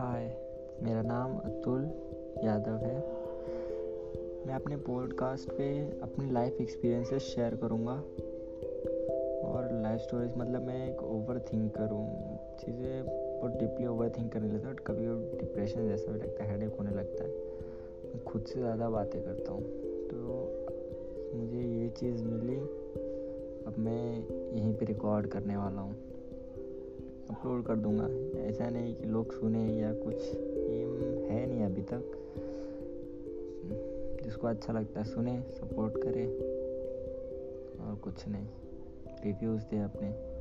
मेरा नाम अतुल यादव है। मैं अपने पॉडकास्ट पे अपनी लाइफ एक्सपीरियंसेस शेयर करूँगा। और लाइफ स्टोरीज मतलब मैं एक ओवर थिंक करूँ। चीज़ें बहुत डीपली ओवर थिंक करने लगता है कभी कभी डिप्रेशन जैसा भी लगता है हेडेक होने लगता है। मैं खुद से ज़्यादा बातें करता हूँ। तो मुझे ये चीज़ मिली, अब मैं यहीं पे रिकॉर्ड करने वाला हूँ। अपलोड कर दूँगा। ऐसा नहीं कि लोग सुने या कुछ। एम है नहीं अभी तक। जिसको अच्छा लगता है सुने सपोर्ट करे। और कुछ नहीं। रिव्यूज़ दे अपने।